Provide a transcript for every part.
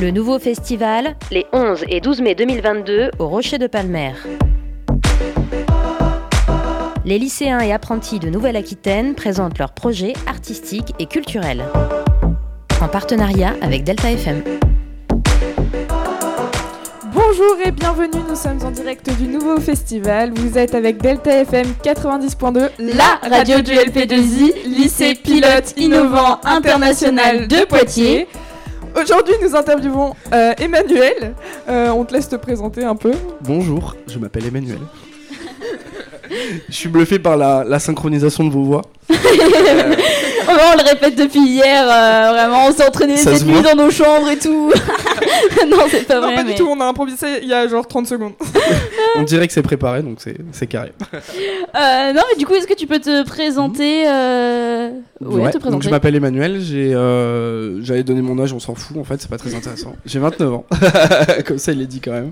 Le nouveau festival, les 11 et 12 mai 2022 au Rocher de Palmer. Les lycéens et apprentis de Nouvelle-Aquitaine présentent leurs projets artistiques et culturels. En partenariat avec Delta FM. Bonjour et bienvenue, nous sommes en direct du nouveau festival. Vous êtes avec Delta FM 90.2, la radio du LP2I, lycée pilote innovant international de Poitiers. Aujourd'hui, nous interviewons euh, Emmanuel. Euh, on te laisse te présenter un peu. Bonjour, je m'appelle Emmanuel. Je suis bluffé par la, la synchronisation de vos voix. on le répète depuis hier, euh, vraiment, on s'est entraîné cette nuit dans nos chambres et tout. non, c'est pas non, vrai. pas du tout, on a improvisé il y a genre 30 secondes. on dirait que c'est préparé, donc c'est carré. Euh, non, mais du coup, est-ce que tu peux te présenter euh... ouais, te présenter. Donc, je m'appelle Emmanuel, euh, j'avais donné mon âge, on s'en fout en fait, c'est pas très intéressant. J'ai 29 ans, comme ça il est dit quand même.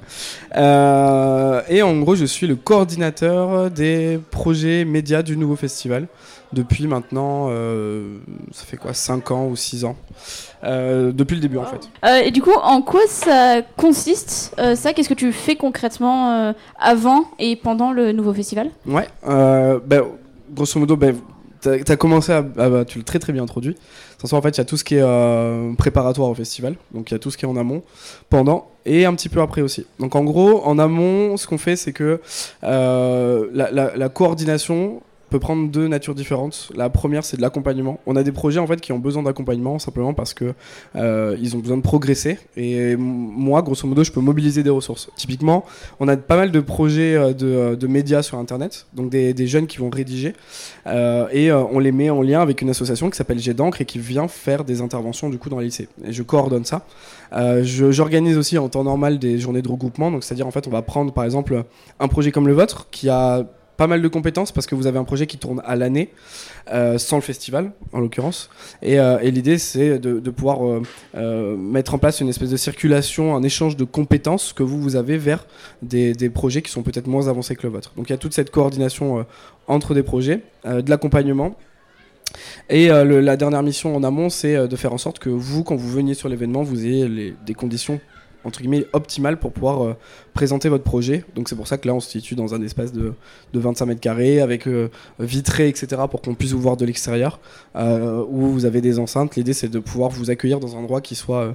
Euh, et en gros, je suis le coordinateur des projets médias du nouveau festival. Depuis maintenant, euh, ça fait quoi, 5 ans ou 6 ans. Euh, Depuis le début en fait. Euh, et du coup, en quoi ça consiste ça Qu'est-ce que tu fais concrètement avant et pendant le nouveau festival? Ouais, ben, grosso modo, ben, tu as, commencé à. bah, tu l'as très très bien introduit. De en fait, il y a tout ce qui est préparatoire au festival. Donc, il y a tout ce qui est en amont, pendant et un petit peu après aussi. Donc, en gros, en amont, ce qu'on fait, c'est que la, la, coordination peut prendre deux natures différentes. La première, c'est de l'accompagnement. On a des projets en fait qui ont besoin d'accompagnement simplement parce que euh, ils ont besoin de progresser. Et moi, grosso modo, je peux mobiliser des ressources. Typiquement, on a pas mal de projets euh, de, de médias sur Internet, donc des, jeunes qui vont rédiger, euh, et euh, on les met en lien avec une association qui s'appelle G d'encre et qui vient faire des interventions du coup dans les lycées. Et je coordonne ça. Euh, J'organise aussi en temps normal des journées de regroupement. Donc c'est-à-dire en fait, on va prendre par exemple un projet comme le vôtre qui a pas mal de compétences parce que vous avez un projet qui tourne à l'année, euh, sans le festival en l'occurrence. Et, euh, l'idée c'est de, pouvoir euh, mettre en place une espèce de circulation, un échange de compétences que vous, vous avez vers des, projets qui sont peut-être moins avancés que le vôtre. Donc il y a toute cette coordination entre des projets, de l'accompagnement. Et la dernière mission en amont, c'est de faire en sorte que vous, quand vous veniez sur l'événement, vous ayez des conditions entre guillemets optimale pour pouvoir euh, présenter votre projet. Donc c'est pour ça que là on se situe dans un espace de, de 25 mètres carrés avec euh, vitré etc pour qu'on puisse vous voir de l'extérieur euh, où vous avez des enceintes. L'idée c'est de pouvoir vous accueillir dans un endroit qui soit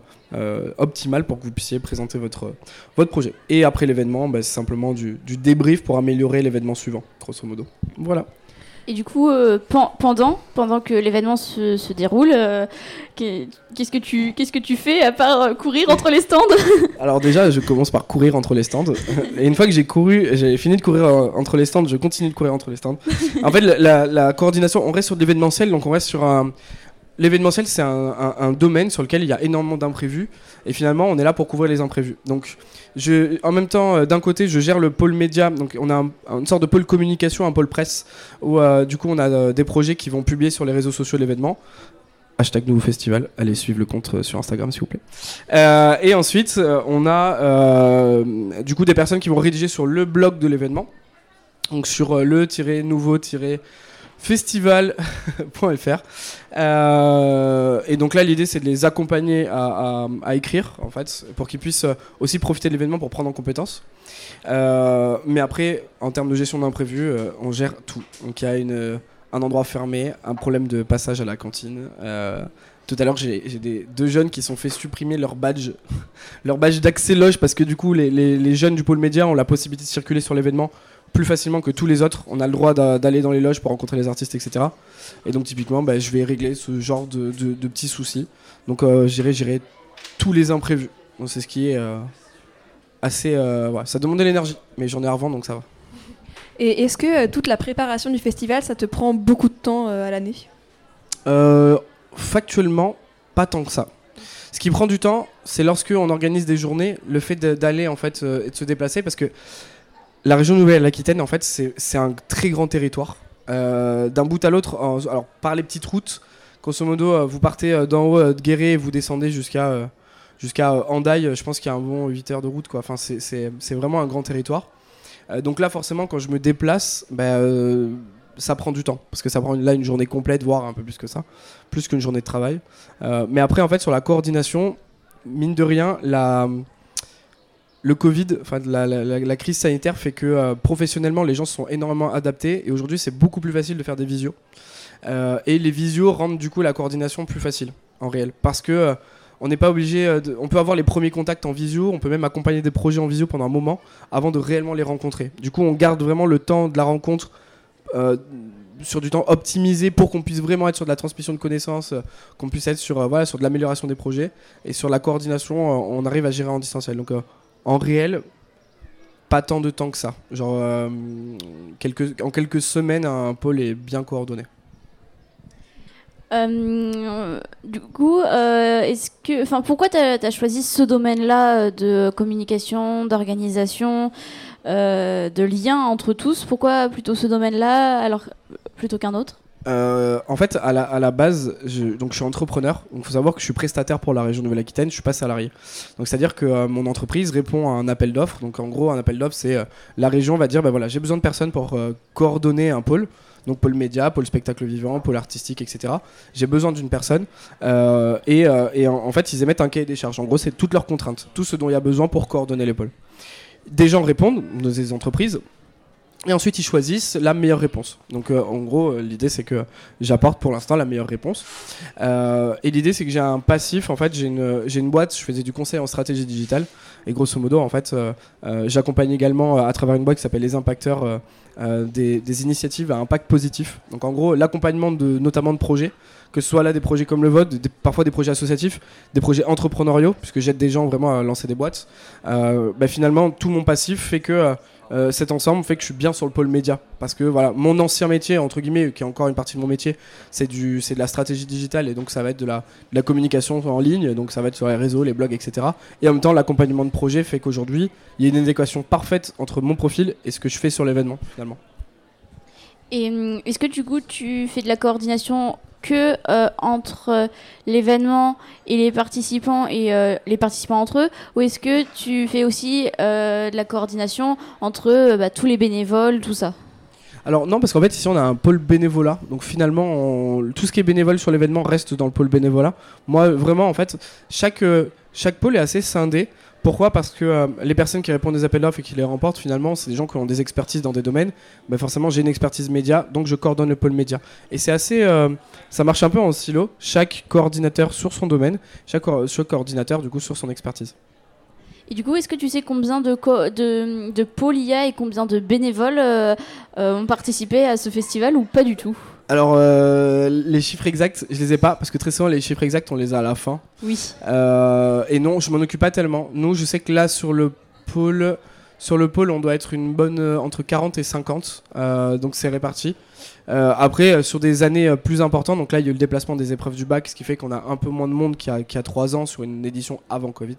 optimal pour que vous puissiez présenter votre, votre projet. Et après l'événement bah, c'est simplement du, du débrief pour améliorer l'événement suivant grosso modo. Voilà. Et du coup, euh, pendant, pendant que l'événement se, se, déroule, euh, qu'est-ce que tu que tu fais à part euh, courir entre les stands? Alors déjà, je commence par courir entre les stands. Et une fois que j'ai couru, j'ai fini de courir entre les stands, je continue de courir entre les stands. En fait, la, la coordination, on reste sur l'événementiel, donc on reste sur un L'événementiel, c'est un, domaine sur lequel il y a énormément d'imprévus. Et finalement, on est là pour couvrir les imprévus. Donc, je, en même temps, euh, d'un côté, je gère le pôle média. Donc, on a une sorte de pôle communication, un pôle presse, où euh, du coup, on a euh, des projets qui vont publier sur les réseaux sociaux l'événement. Hashtag Nouveau Festival. Allez suivre le compte sur Instagram, s'il vous plaît. et ensuite, on a du coup des personnes qui vont rédiger sur le blog de l'événement. Donc, sur le-nouveau- festival.fr. Euh, et donc là, l'idée, c'est de les accompagner à, écrire, en fait, pour qu'ils puissent aussi profiter de l'événement pour prendre en compétence. Euh, mais après, en termes de gestion d'imprévu, euh, on gère tout. Donc il y a une, un endroit fermé, un problème de passage à la cantine. tout à l'heure, j'ai deux jeunes qui sont fait supprimer leur badge, leur badge d'accès loge parce que du coup, les jeunes du pôle média ont la possibilité de circuler sur l'événement plus facilement que tous les autres. On a le droit d'aller dans les loges pour rencontrer les artistes, etc. Et donc typiquement, bah, je vais régler ce genre de, petits soucis. Donc euh, j'irai gérer tous les imprévus. Donc c'est ce qui est euh, assez... Euh, ça demande de l'énergie, mais j'en ai à revendre, donc ça va. Et est-ce que toute la préparation du festival, ça te prend beaucoup de temps à l'année? Factuellement, pas tant que ça. Ce qui prend du temps, c'est lorsque on organise des journées, le fait d'aller en fait et de se déplacer, parce que la région Nouvelle-Aquitaine, en fait, c'est un très grand territoire. Euh, d'un bout à l'autre, alors par les petites routes, grosso modo, euh, vous partez euh, d'en haut de Guéret et vous descendez jusqu'à jusqu'à Andaille. Je pense qu'il y a un bon 8 heures de route. Enfin, c'est vraiment un grand territoire. donc là, forcément, quand je me déplace, bah, ça prend du temps parce que ça prend là une journée complète, voire un peu plus que ça, plus qu'une journée de travail. Mais après, en fait, sur la coordination, mine de rien, la, le Covid, enfin la, crise sanitaire fait que euh, professionnellement, les gens sont énormément adaptés et aujourd'hui, c'est beaucoup plus facile de faire des visios. Euh, et les visios rendent du coup la coordination plus facile en réel parce que euh, on n'est pas obligé, on peut avoir les premiers contacts en visio, on peut même accompagner des projets en visio pendant un moment avant de réellement les rencontrer. Du coup, on garde vraiment le temps de la rencontre sur du temps optimisé pour qu'on puisse vraiment être sur de la transmission de connaissances, qu'on puisse être sur, voilà, sur de l'amélioration des projets et sur la coordination, on arrive à gérer en distanciel. Donc, en réel, pas tant de temps que ça. Genre, euh, quelques, en quelques semaines, un pôle est bien coordonné. Euh, du coup, euh, est-ce que, enfin, pourquoi tu as, choisi ce domaine-là de communication, d'organisation, de lien entre tous? Pourquoi plutôt ce domaine-là alors plutôt qu'un autre? Euh, en fait, à la, à base, je, donc je suis entrepreneur. Donc, faut savoir que je suis prestataire pour la région Nouvelle-Aquitaine. Je suis pas salarié. Donc, c'est-à-dire que euh, mon entreprise répond à un appel d'offres. Donc, en gros, un appel d'offres, c'est euh, la région va dire, bah voilà, j'ai besoin de personnes pour coordonner un pôle. Donc, pôle média, pôle spectacle vivant, pôle artistique, etc. J'ai besoin d'une personne. Et et en, en fait, ils émettent un cahier des charges. En gros, c'est toutes leurs contraintes, tout ce dont il y a besoin pour coordonner les pôles. Des gens répondent, des entreprises. Et ensuite, ils choisissent la meilleure réponse. Donc, euh, en gros, euh, l'idée, c'est que j'apporte pour l'instant la meilleure réponse. Euh, et l'idée, c'est que j'ai un passif. En fait, j'ai une, boîte, je faisais du conseil en stratégie digitale. Et grosso modo, en fait, j'accompagne également à travers une boîte qui s'appelle Les Impacteurs des, initiatives à impact positif. Donc, en gros, l'accompagnement de, notamment de projets, que ce soit là des projets comme le des- parfois des projets associatifs, des projets entrepreneuriaux, puisque j'aide des gens vraiment à lancer des boîtes. Bah, finalement, tout mon passif fait que. Euh, cet ensemble fait que je suis bien sur le pôle média. Parce que voilà mon ancien métier entre guillemets qui est encore une partie de mon métier c'est c'est de la stratégie digitale. Et donc ça va être de la, de la communication en ligne. Donc ça va être sur les réseaux les blogs etc et en même temps l'accompagnement de projet fait qu'aujourd'hui il y a une adéquation parfaite entre mon profil et ce que je fais sur l'événement finalement Et hum, est-ce que du coup tu fais de la coordination que euh, entre euh, l'événement et les participants et euh, les participants entre eux? Ou est-ce que tu fais aussi de la coordination entre bah, tous les bénévoles, tout ça? Alors non, parce qu'en fait ici on a un pôle bénévolat, donc finalement on- tout ce qui est bénévole sur l'événement reste dans le pôle bénévolat. Moi vraiment en fait chaque chaque pôle est assez scindé. Pourquoi Parce que euh, les personnes qui répondent des appels d'offres et qui les remportent finalement c'est des gens qui ont des expertises dans des domaines. Mais forcément j'ai une expertise média, donc je coordonne le pôle média. Et c'est assez, euh, ça marche un peu en silo. Chaque coordinateur sur son domaine, chaque, co- chaque coordinateur du coup sur son expertise. Et du coup, est-ce que tu sais combien de, de, de pôles il y a et combien de bénévoles euh, ont participé à ce festival ou pas du tout? Alors euh, les chiffres exacts, je les ai pas parce que très souvent les chiffres exacts on les a à la fin. Oui. Euh, et non, je m'en occupe pas tellement. Nous, je sais que là, sur le pôle, sur le pôle, on doit être une bonne euh, entre 40 et 50. euh, donc c'est réparti. Après, sur des années plus importantes, donc là, il y a eu le déplacement des épreuves du bac, ce qui fait qu'on a un peu moins de monde qu'il y a, a 3 ans sur une édition avant Covid.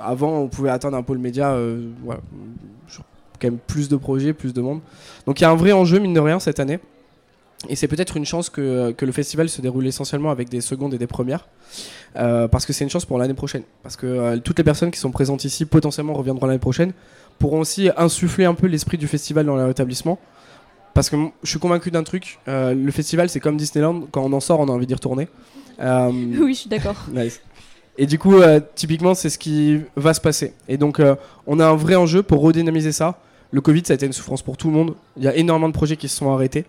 Avant, on pouvait atteindre un pôle média, voilà, sur quand même plus de projets, plus de monde. Donc il y a un vrai enjeu, mine de rien, cette année. Et c'est peut-être une chance que, que le festival se déroule essentiellement avec des secondes et des premières. Euh, parce que c'est une chance pour l'année prochaine. Parce que euh, toutes les personnes qui sont présentes ici potentiellement reviendront l'année prochaine pourront aussi insuffler un peu l'esprit du festival dans leur établissement. Parce que je suis convaincu d'un truc, euh, le festival c'est comme Disneyland, quand on en sort on a envie d'y retourner. Oui, je suis d'accord. Nice. Et du coup, euh, typiquement, c'est ce qui va se passer. Et donc, euh, on a un vrai enjeu pour redynamiser ça. Le Covid, ça a été une souffrance pour tout le monde. Il y a énormément de projets qui se sont arrêtés.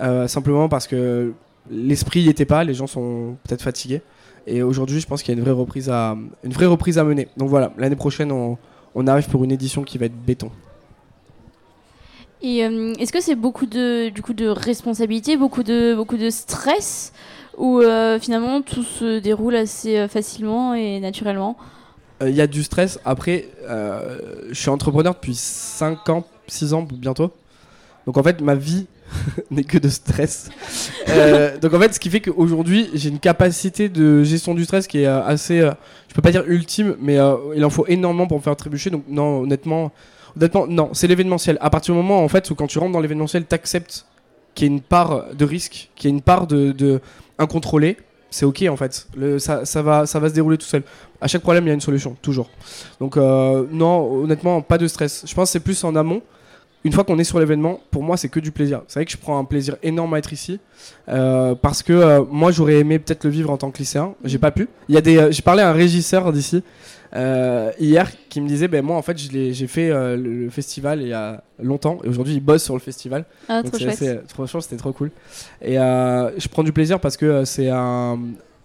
euh, simplement parce que l'esprit n'y était pas, les gens sont peut-être fatigués. Et aujourd'hui, je pense qu'il y a une vraie reprise à, mener. Donc voilà, l'année prochaine, on arrive pour une édition qui va être béton. Et euh, est-ce que c'est beaucoup de, du coup, de responsabilité, beaucoup de, beaucoup de stress ou euh, finalement tout se déroule assez euh, facilement et naturellement? Il y a du stress. Après, je suis entrepreneur depuis 5 ans, 6 ans bientôt. Donc en fait, ma vie n'est que de stress. Euh, donc en fait, ce qui fait qu'aujourd'hui, j'ai une capacité de gestion du stress qui est euh, assez, euh, je peux pas dire ultime, mais il en faut énormément pour me faire trébucher. Donc non, honnêtement, honnêtement, non, c'est l'événementiel. À partir du moment en fait où quand tu rentres dans l'événementiel, t'acceptes qu'il y ait une part de risque, qu'il y ait une part de, de incontrôlée. C'est ok en fait. Ça, ça va, ça va se dérouler tout seul. À chaque problème, il y a une solution, toujours. Donc euh, non, honnêtement, pas de stress. Je pense que c'est plus en amont une fois qu'on est sur l'événement, pour moi, c'est que du plaisir. C'est vrai que je prends un plaisir énorme à être ici euh, parce que euh, moi, j'aurais aimé peut-être le vivre en tant que lycéen. J'ai pas pu. Il y a des, euh, j'ai parlé à un régisseur d'ici hier qui me disait, ben moi, en fait, j'ai fait le, festival il y a longtemps et aujourd'hui, il bosse sur le festival. Ah, trop chouette. Franchement, c'était trop cool. Et je prends du plaisir parce que c'est un,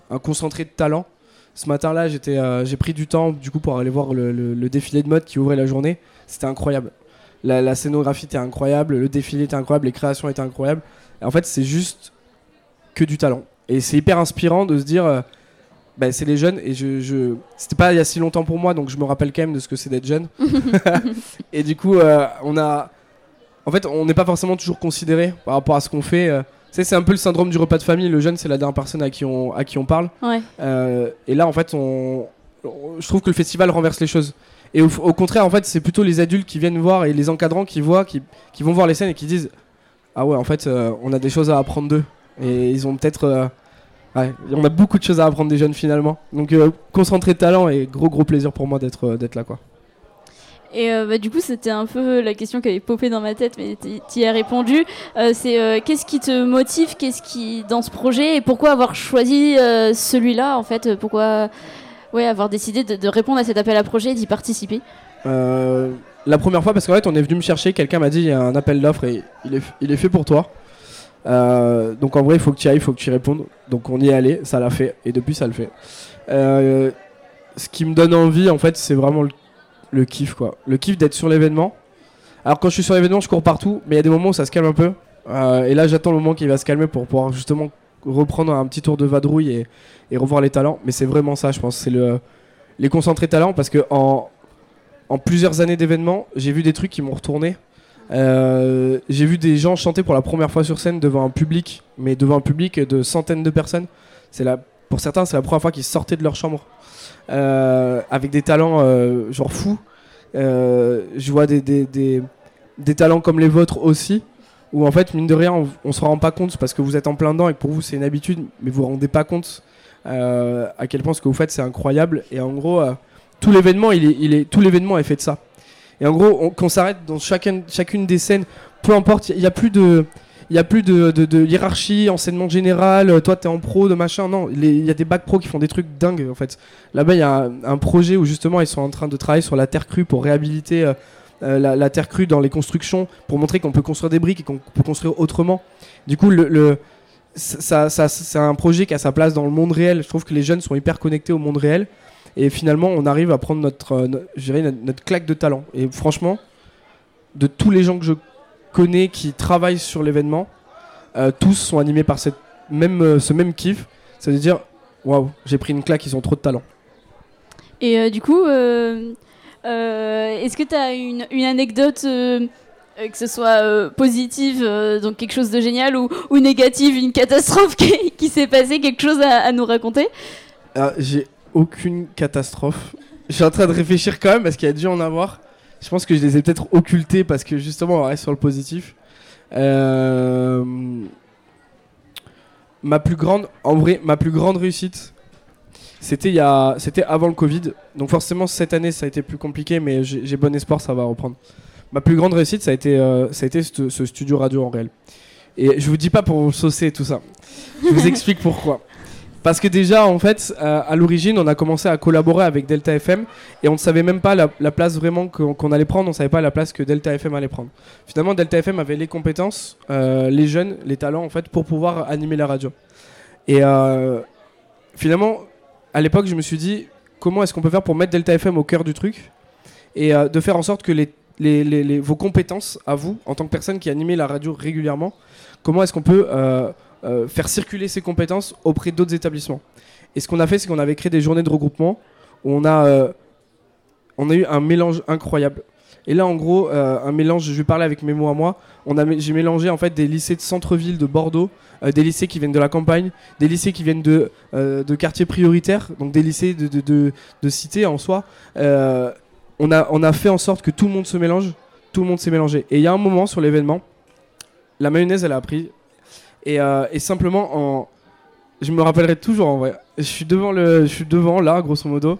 un, concentré de talent. Ce matin-là, j'ai pris du temps du coup pour aller voir le, le défilé de mode qui ouvrait la journée. C'était incroyable la, scénographie était incroyable, le défilé était incroyable, les créations étaient incroyables. en fait, c'est juste que du talent. Et c'est hyper inspirant de se dire, euh, bah, c'est les jeunes. Et je, je... c'était pas il y a si longtemps pour moi, donc je me rappelle quand même de ce que c'est d'être jeune. et du coup, euh, on a, en fait, on n'est pas forcément toujours considéré par rapport à ce qu'on fait. Euh. c'est un peu le syndrome du repas de famille. Le jeune, c'est la dernière personne à qui on, à qui on parle. et là, en fait, on, je trouve que le festival renverse les choses. Et au, contraire, en fait, c'est plutôt les adultes qui viennent voir et les encadrants qui voient, qui, vont voir les scènes et qui disent Ah ouais, en fait, euh, on a des choses à apprendre d'eux. Et ils ont peut-être. Euh, on a beaucoup de choses à apprendre des jeunes finalement. Donc, euh, concentré talent et gros, gros plaisir pour moi d'être d'être là, quoi. Et bah, du coup, c'était un peu la question qui avait popé dans ma tête, mais tu y as répondu. c'est qu'est-ce qui te motive, qu'est-ce qui dans ce projet, et pourquoi avoir choisi celui-là en fait? Pourquoi ouais, avoir décidé de, répondre à cet appel à projet et d'y participer euh, La première fois, parce qu'en fait, on est venu me chercher, quelqu'un m'a dit il y a un appel d'offres et il est, il est fait pour toi. Euh, donc en vrai, il faut que tu ailles, il faut que tu répondes. Donc on y est allé, ça l'a fait, et depuis ça le fait. Euh, ce qui me donne envie, en fait, c'est vraiment le, kiff, quoi. Le kiff d'être sur l'événement. Alors quand je suis sur l'événement, je cours partout, mais il y a des moments où ça se calme un peu. et là, j'attends le moment qui va se calmer pour pouvoir justement reprendre un petit tour de vadrouille et, revoir les talents. Mais c'est vraiment ça, je pense. C'est le, les concentrés talents parce que en, plusieurs années d'événements, j'ai vu des trucs qui m'ont retourné. Euh, j'ai vu des gens chanter pour la première fois sur scène devant un public, mais devant un public de centaines de personnes. C'est la, pour certains, c'est la première fois qu'ils sortaient de leur chambre euh, avec des talents euh, genre fous. je vois des, talents comme les vôtres aussi, où en fait, mine de rien, on, on se rend pas compte parce que vous êtes en plein dedans et que pour vous c'est une habitude, mais vous vous rendez pas compte euh, à quel point ce que vous faites c'est incroyable. Et en gros, euh, tout l'événement, il est, il est, tout l'événement est fait de ça. Et en gros, qu'on s'arrête dans chacune, chacune des scènes, peu importe, il n'y a plus de il a plus de, hiérarchie, enseignement général, toi t'es en pro, de machin. Non, il y a des bacs pro qui font des trucs dingues en fait. Là-bas, il y a un, projet où justement ils sont en train de travailler sur la terre crue pour réhabiliter euh, la, terre crue dans les constructions, pour montrer qu'on peut construire des briques et qu'on peut construire autrement. Du coup, ça, c'est un projet qui a sa place dans le monde réel. Je trouve que les jeunes sont hyper connectés au monde réel. Et finalement, on arrive à prendre notre, euh, notre, claque de talent. Et franchement, de tous les gens que je connais qui travaillent sur l'événement, euh, tous sont animés par cette même, euh, ce même kiff. C'est-à-dire, waouh, j'ai pris une claque, ils ont trop de talent. Et du coup, est-ce que tu as une, anecdote euh, que ce soit euh, positive, euh, donc quelque chose de génial, ou, ou négative, une catastrophe qui, s'est passée, quelque chose à, nous raconter? Ah, J'ai aucune catastrophe. Je suis en train de réfléchir quand même parce qu'il y a dû en avoir. Je pense que je les ai peut-être occultés parce que justement on reste sur le positif. Ma plus grande, en vrai, ma plus grande réussite, c'était il c'était avant le Covid. Donc forcément cette année ça a été plus compliqué, mais j'ai bon espoir ça va reprendre ma plus grande réussite, ça a été, euh, ça a été ce, studio radio en réel. Et je vous dis pas pour vous saucer tout ça. Je vous explique pourquoi. Parce que déjà, en fait, euh, à l'origine, on a commencé à collaborer avec Delta FM et on ne savait même pas la, place vraiment qu'on allait prendre, on ne savait pas la place que Delta FM allait prendre. Finalement, Delta FM avait les compétences, euh, les jeunes, les talents, en fait, pour pouvoir animer la radio. Et finalement, à l'époque, je me suis dit, comment est-ce qu'on peut faire pour mettre Delta FM au cœur du truc et de faire en sorte que vos compétences à vous, en tant que personne qui animait la radio régulièrement. Comment est-ce qu'on peut euh, euh, faire circuler ces compétences auprès d'autres établissements? Et ce qu'on a fait, c'est qu'on avait créé des journées de regroupement où euh, on a eu un mélange incroyable. Et là, en gros, un mélange, je vais parler avec mes mots à moi. J'ai mélangé en fait des lycées de centre-ville de Bordeaux, des lycées qui viennent de la campagne, des lycées qui viennent de, de quartiers prioritaires, donc des lycées de, de, de, cités en soi on a, on a fait en sorte que tout le monde se mélange, tout le monde s'est mélangé. Et il y a un moment sur l'événement, la mayonnaise elle a pris. Et, euh, et, simplement, en... je me rappellerai toujours en vrai. Je suis devant, le, je suis devant là, grosso modo,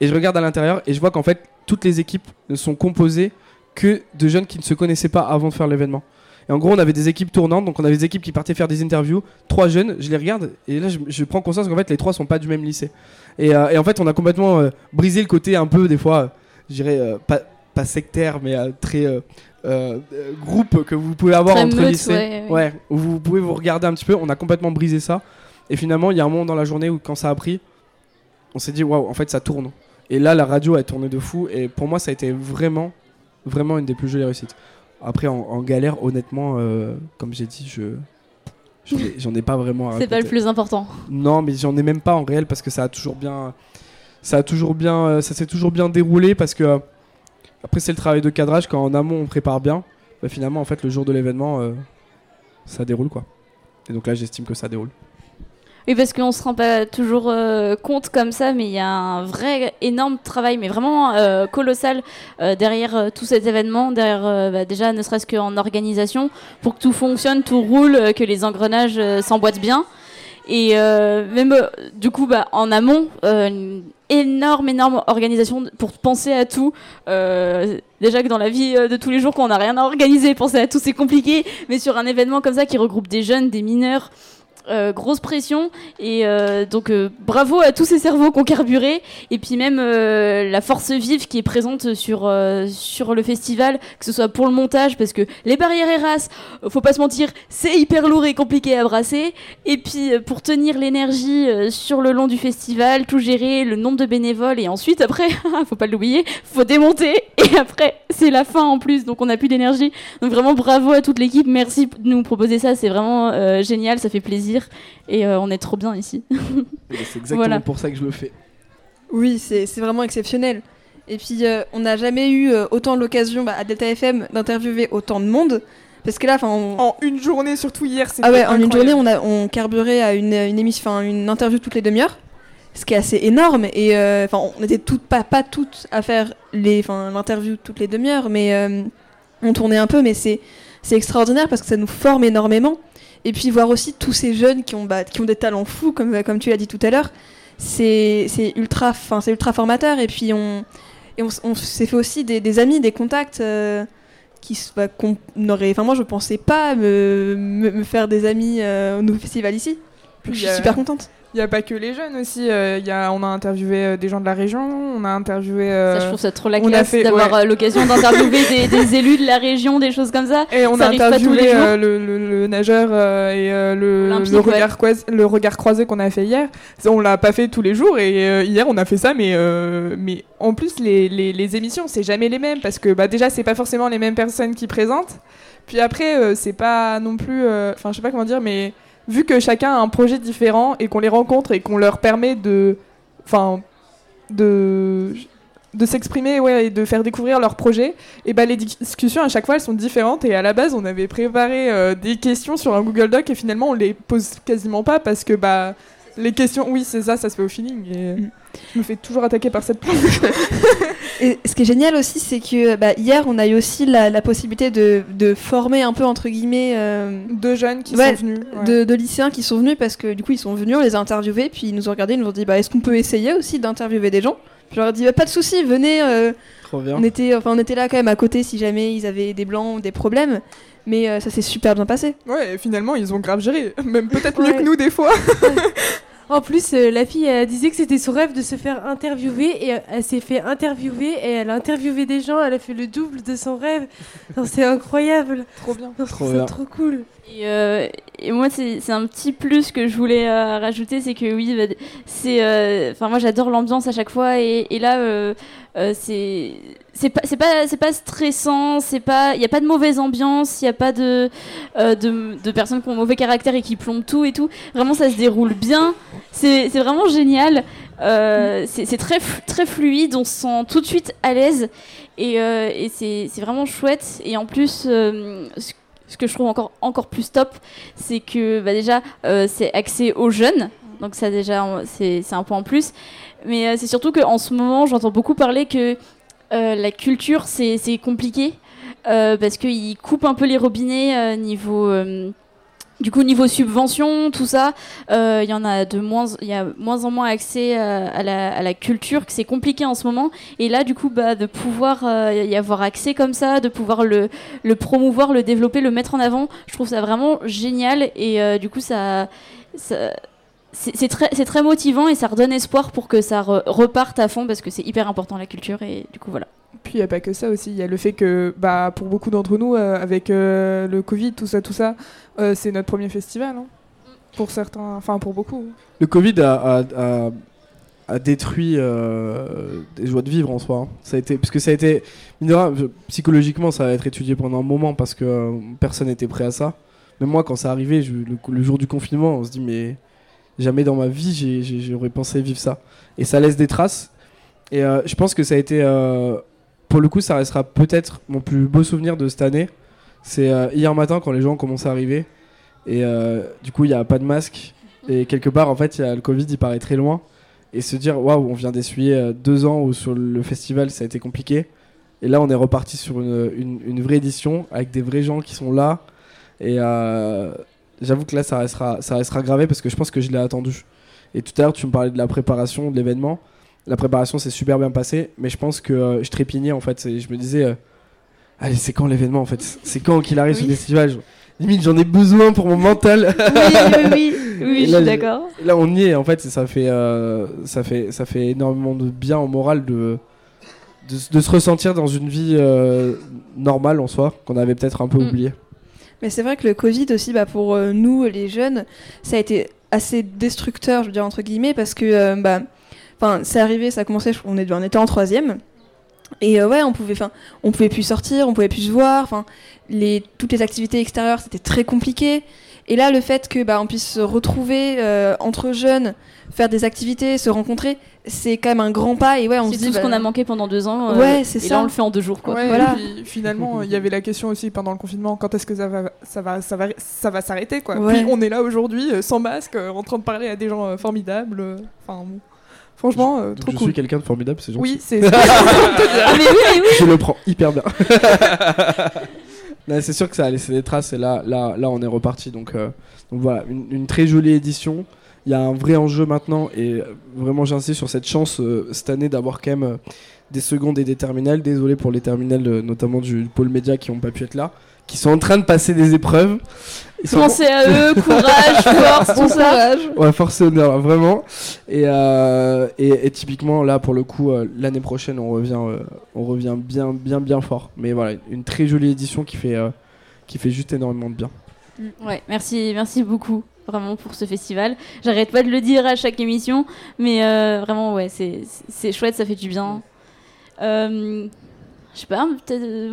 et je regarde à l'intérieur et je vois qu'en fait, toutes les équipes sont composées que de jeunes qui ne se connaissaient pas avant de faire l'événement. Et en gros, on avait des équipes tournantes, donc on avait des équipes qui partaient faire des interviews. Trois jeunes, je les regarde, et là, je, je prends conscience qu'en fait, les trois sont pas du même lycée. Et, euh, et en fait, on a complètement euh, brisé le côté un peu, des fois, euh, je dirais, pas, pas sectaire, mais très groupe que vous pouvez avoir Très entre meute, lycées. ouais, ouais. Ouais, où vous pouvez vous regarder un petit peu. On a complètement brisé ça. Et finalement, il y a un moment dans la journée où, quand ça a pris, on s'est dit, waouh, en fait, ça tourne. Et là, la radio a tourné de fou. Et pour moi, ça a été vraiment, vraiment une des plus jolies réussites. Après, en, en galère, honnêtement, euh, comme j'ai dit, je. j'en ai- pas vraiment C'est pas le plus important. Non, mais j'en ai même pas en réel parce que ça a toujours bien, ça a toujours bien, euh, ça s'est toujours bien déroulé parce que euh, après c'est le travail de cadrage quand en amont on prépare bien, bah, finalement en fait le jour de l'événement euh, ça déroule quoi. Et donc là j'estime que ça déroule. Oui, parce qu'on se rend pas toujours euh, compte comme ça, mais il y a un vrai énorme travail, mais vraiment euh, colossal euh, derrière euh, tout cet événement, derrière bah, déjà ne serait-ce qu'en organisation, pour que tout fonctionne, tout roule, que les engrenages s'emboîtent bien. Et même du coup, bah, en amont, une énorme, énorme organisation pour penser à tout. Euh, déjà que dans la vie de tous les jours, quand on n'a rien à organiser, penser à tout, c'est compliqué. Mais sur un événement comme ça qui regroupe des jeunes, des mineurs, euh, grosse pression. Et euh, donc euh, bravo à tous ces cerveaux qui ont carburé. Et puis même euh, la force vive qui est présente sur euh, sur le festival que ce soit pour le montage parce que les barrières Eras euh, faut pas se mentir c'est hyper lourd et compliqué à brasser. Et puis pour tenir l'énergie sur le long du festival tout gérer le nombre de bénévoles et ensuite après faut pas l'oublier faut démonter. Et après c'est la fin en plus donc on a plus d'énergie. Donc vraiment bravo à toute l'équipe. Merci de nous proposer ça c'est vraiment génial ça fait plaisir et euh, on est trop bien ici. C'est exactement Voilà. pour ça que je le fais. Oui, c'est vraiment exceptionnel. Et puis, euh, on n'a jamais eu euh, autant l'occasion bah, à Delta FM d'interviewer autant de monde. Parce que là, enfin, on... En une journée, surtout hier, c'était ah ouais, en une journée, on, a, on carburait à une, une émission, enfin, une interview toutes les demi-heures. Ce qui est assez énorme. Et euh, enfin, on était toutes, pas, pas toutes à faire les, enfin, l'interview toutes les demi-heures, mais euh, on tournait un peu. Mais c'est, c'est extraordinaire parce que ça nous forme énormément. Et puis voir aussi tous ces jeunes qui ont, bah, qui ont des talents fous, comme, comme tu l'as dit tout à l'heure, c'est, c'est ultra, c'est ultra formateur. Et puis on, et on, s'est fait aussi des, des amis, des contacts. euh, qui bah, qu'on aurait enfin moi je pensais pas me, me, me faire des amis euh, au nouveau festival ici je suis euh, super contente Il n'y a pas que les jeunes aussi. euh, y a, on a interviewé euh, des gens de la région, on a interviewé. euh, Ça, je trouve ça trop la classe fait- d'avoir ouais. l'occasion d'interviewer des, des élus de la région, des choses comme ça. et on ça a interviewé euh, le, le- le nageur et le, regard croisé, le regard croisé qu'on a fait hier. On l'a pas fait tous les jours et hier on a fait ça, mais, mais en plus les, les, les émissions c'est jamais les mêmes parce que bah, déjà c'est pas forcément les mêmes personnes qui présentent. Puis après c'est pas non plus, enfin je sais pas comment dire, mais vu que chacun a un projet différent et qu'on les rencontre et qu'on leur permet de, enfin de de s'exprimer ouais, et de faire découvrir leur projet, et bah les discussions à chaque fois elles sont différentes. Et à la base on avait préparé euh, des questions sur un Google Doc et finalement on les pose quasiment pas parce que bah les questions oui c'est ça ça se fait au feeling et Mm. je me fais toujours attaquer par cette plante. et ce qui est génial aussi c'est que bah, hier on a eu aussi la, la possibilité de, de former un peu entre guillemets euh, deux jeunes qui Ouais, sont venus ouais. de, de lycéens qui sont venus parce que du coup ils sont venus on les a interviewés puis ils nous ont regardé ils nous ont dit bah est-ce qu'on peut essayer aussi d'interviewer des gens? Je leur ai dit bah, pas de souci venez euh, Trop bien. on était enfin on était là quand même à côté si jamais ils avaient des blancs ou des problèmes mais euh, ça s'est super bien passé ouais et finalement ils ont grave géré même peut-être mieux Ouais. que nous des fois En plus, euh, la fille elle disait que c'était son rêve de se faire interviewer et euh, elle s'est fait interviewer et elle a interviewé des gens, elle a fait le double de son rêve. Non, C'est incroyable. trop bien Je Trop cool. Et, euh, et moi, c'est c'est un petit plus que je voulais euh, rajouter, c'est que oui, bah, c'est, euh, enfin moi j'adore l'ambiance à chaque fois et, et là, euh, c'est c'est pas c'est pas c'est pas stressant, c'est pas il y a pas de mauvaise ambiance, il y a pas de, euh, de de personnes qui ont mauvais caractère et qui plombent tout et tout. Vraiment, ça se déroule bien. C'est vraiment génial. Euh, c'est très très fluide, on se sent tout de suite à l'aise et, euh, et c'est vraiment chouette. Et en plus, euh, ce que je trouve encore, encore plus top, c'est que bah, déjà, c'est accès aux jeunes. Donc ça déjà, c'est un point en plus. Mais euh, c'est surtout qu'en ce moment, j'entends beaucoup parler que euh, la culture, c'est compliqué. euh, parce qu'ils coupent un peu les robinets niveau... du coup, niveau subvention, tout ça, il y en a de moins, il y a moins en moins accès à, la, culture, que c'est compliqué en ce moment. Et là, du coup, bah, de pouvoir y avoir accès comme ça, de pouvoir le, promouvoir, le développer, le mettre en avant, je trouve ça vraiment génial. Et du coup, ça- c'est très, c'est très motivant et ça redonne espoir pour que ça re- reparte à fond parce que c'est hyper important la culture. Et du coup, voilà. Puis il n'y a pas que ça aussi, il y a le fait que bah, pour beaucoup d'entre nous, euh, avec euh, le Covid, tout ça, tout ça, euh, c'est notre premier festival. hein. Pour certains, enfin pour beaucoup. Le Covid a, a- a- a détruit euh, des joies de vivre en soi. hein. Ça a été, parce que ça a été, psychologiquement, ça va être étudié pendant un moment parce que euh, personne n'était prêt à ça. Même moi, quand ça arrivait, je- le, le jour du confinement, on se dit, mais jamais dans ma vie, j'aurais pensé vivre ça. Et ça laisse des traces. Et euh, je pense que ça a été, euh, pour le coup, ça restera peut-être mon plus beau souvenir de cette année. C'est euh, hier matin quand les gens ont commencé à arriver. Et du coup, il n'y a pas de masque. Et quelque part, en fait, y a le Covid, il paraît très loin. Et se dire, waouh, on vient d'essuyer deux ans où sur le festival, ça a été compliqué. Et là, on est reparti sur une, une- une vraie édition avec des vrais gens qui sont là. Et euh, j'avoue que là, ça restera, ça restera gravé parce que je pense que je l'ai attendu. Et tout à l'heure, tu me parlais de la préparation de l'événement. La préparation s'est super bien passée, mais je pense que euh, je trépignais en fait. Et je me disais, euh, allez, c'est quand l'événement en fait? C'est quand qu'il arrive ce Oui. festival? Je- Limite, j'en ai besoin pour mon mental. Oui, oui, oui, je suis d'accord. Là, on y est en fait, ça fait, euh, ça fait, ça fait énormément de bien au moral de, de, se ressentir dans une vie normale en soi, qu'on avait peut-être un peu Mm. oublié. Mais c'est vrai que le Covid aussi, bah, pour euh, nous, les jeunes, ça a été assez destructeur, je veux dire, entre guillemets, parce que, euh, bah, c'est arrivé, ça a commencé, on, était en troisième. Et euh, ouais, on pouvait, enfin, on pouvait plus sortir, on pouvait plus se voir, enfin, toutes les activités extérieures, c'était très compliqué. Et là, le fait que, bah, on puisse se retrouver euh, entre jeunes, faire des activités, se rencontrer, c'est quand même un grand pas. Et ouais, on se C'est dit, tout ce bah, qu'on a manqué pendant deux ans. euh, Ouais, c'est et ça. là, on le fait en deux jours, quoi. Ouais, Voilà. et puis, finalement, il y avait la question aussi pendant le confinement quand est-ce que ça va, ça va, ça va, ça va s'arrêter quoi. Ouais. Puis on est là aujourd'hui euh, sans masque, euh, en train de parler à des gens euh, formidables. Enfin, bon. franchement, euh, Donc, trop je cool. suis quelqu'un de formidable, c'est gentil. Oui, c'est. Ah, mais oui, mais oui. je le prends hyper bien. C'est sûr que ça a laissé des traces et là, là, là on est reparti. Donc, euh, donc voilà, une, une très jolie édition. Il y a un vrai enjeu maintenant et euh, vraiment j'insiste sur cette chance euh, cette année d'avoir quand même euh, des secondes et des terminales. Désolé pour les terminales, euh, notamment du pôle média qui n'ont pas pu être là, qui sont en train de passer des épreuves. Ils sont Pensez à eux, courage, force, tout ça. Ouais, force et honneur, vraiment. Et, euh, et, et typiquement, là, pour le coup, euh, l'année prochaine, on revient, euh, on revient bien, bien, bien fort. Mais voilà, une très jolie édition qui fait, euh, qui fait juste énormément de bien. Ouais, merci, merci beaucoup vraiment pour ce festival. J'arrête pas de le dire à chaque émission, mais euh, vraiment ouais, c'est chouette, ça fait du bien. Euh, je sais pas,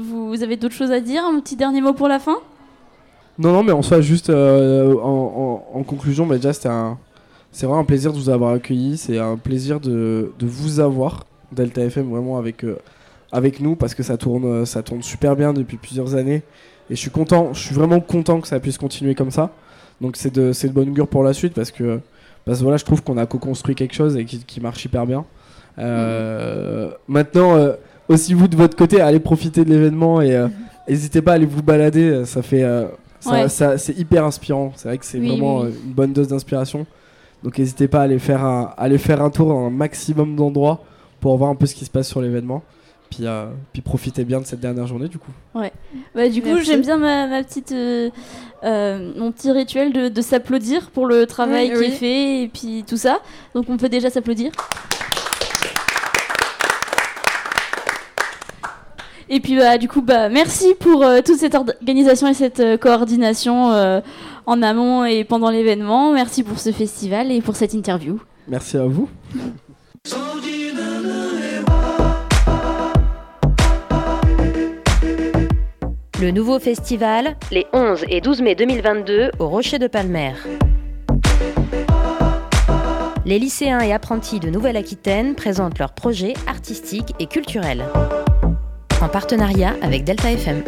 vous, avez d'autres choses à dire, un petit dernier mot pour la fin? Non, non, mais en soi, juste euh, en, conclusion, bah, déjà, c'est vraiment un plaisir de vous avoir accueilli. C'est un plaisir de, de vous avoir, Delta FM, vraiment avec, avec nous, parce que ça tourne, ça tourne super bien depuis plusieurs années. Et je suis content, je suis vraiment content que ça puisse continuer comme ça. Donc c'est de, c'est de bonne augure pour la suite, parce que, parce que voilà, je trouve qu'on a co-construit quelque chose et qui, qui marche hyper bien. Euh, Maintenant, euh, aussi vous de votre côté, allez profiter de l'événement et euh, n'hésitez pas à aller vous balader. Ça fait, ça- Ouais. ça- c'est hyper inspirant. C'est vrai que c'est Oui, vraiment oui, oui. une bonne dose d'inspiration. Donc n'hésitez pas à aller faire un, à aller faire un tour dans un maximum d'endroits pour voir un peu ce qui se passe sur l'événement. Puis, euh, puis profitez bien de cette dernière journée du coup. Bah, du coup, j'aime bien ma, ma petite, euh, euh, mon petit rituel de, de s'applaudir pour le travail Oui, qui oui. est fait et puis tout ça. Donc, on peut déjà s'applaudir. Et puis, bah, du coup, bah, merci pour euh, toute cette organisation et cette euh, coordination euh, en amont et pendant l'événement. Merci pour ce festival et pour cette interview. Merci à vous. Le nouveau festival, les 11 et 12 mai 2022 au Rocher de Palmer. Les lycéens et apprentis de Nouvelle-Aquitaine présentent leurs projets artistiques et culturels. En partenariat avec Delta FM.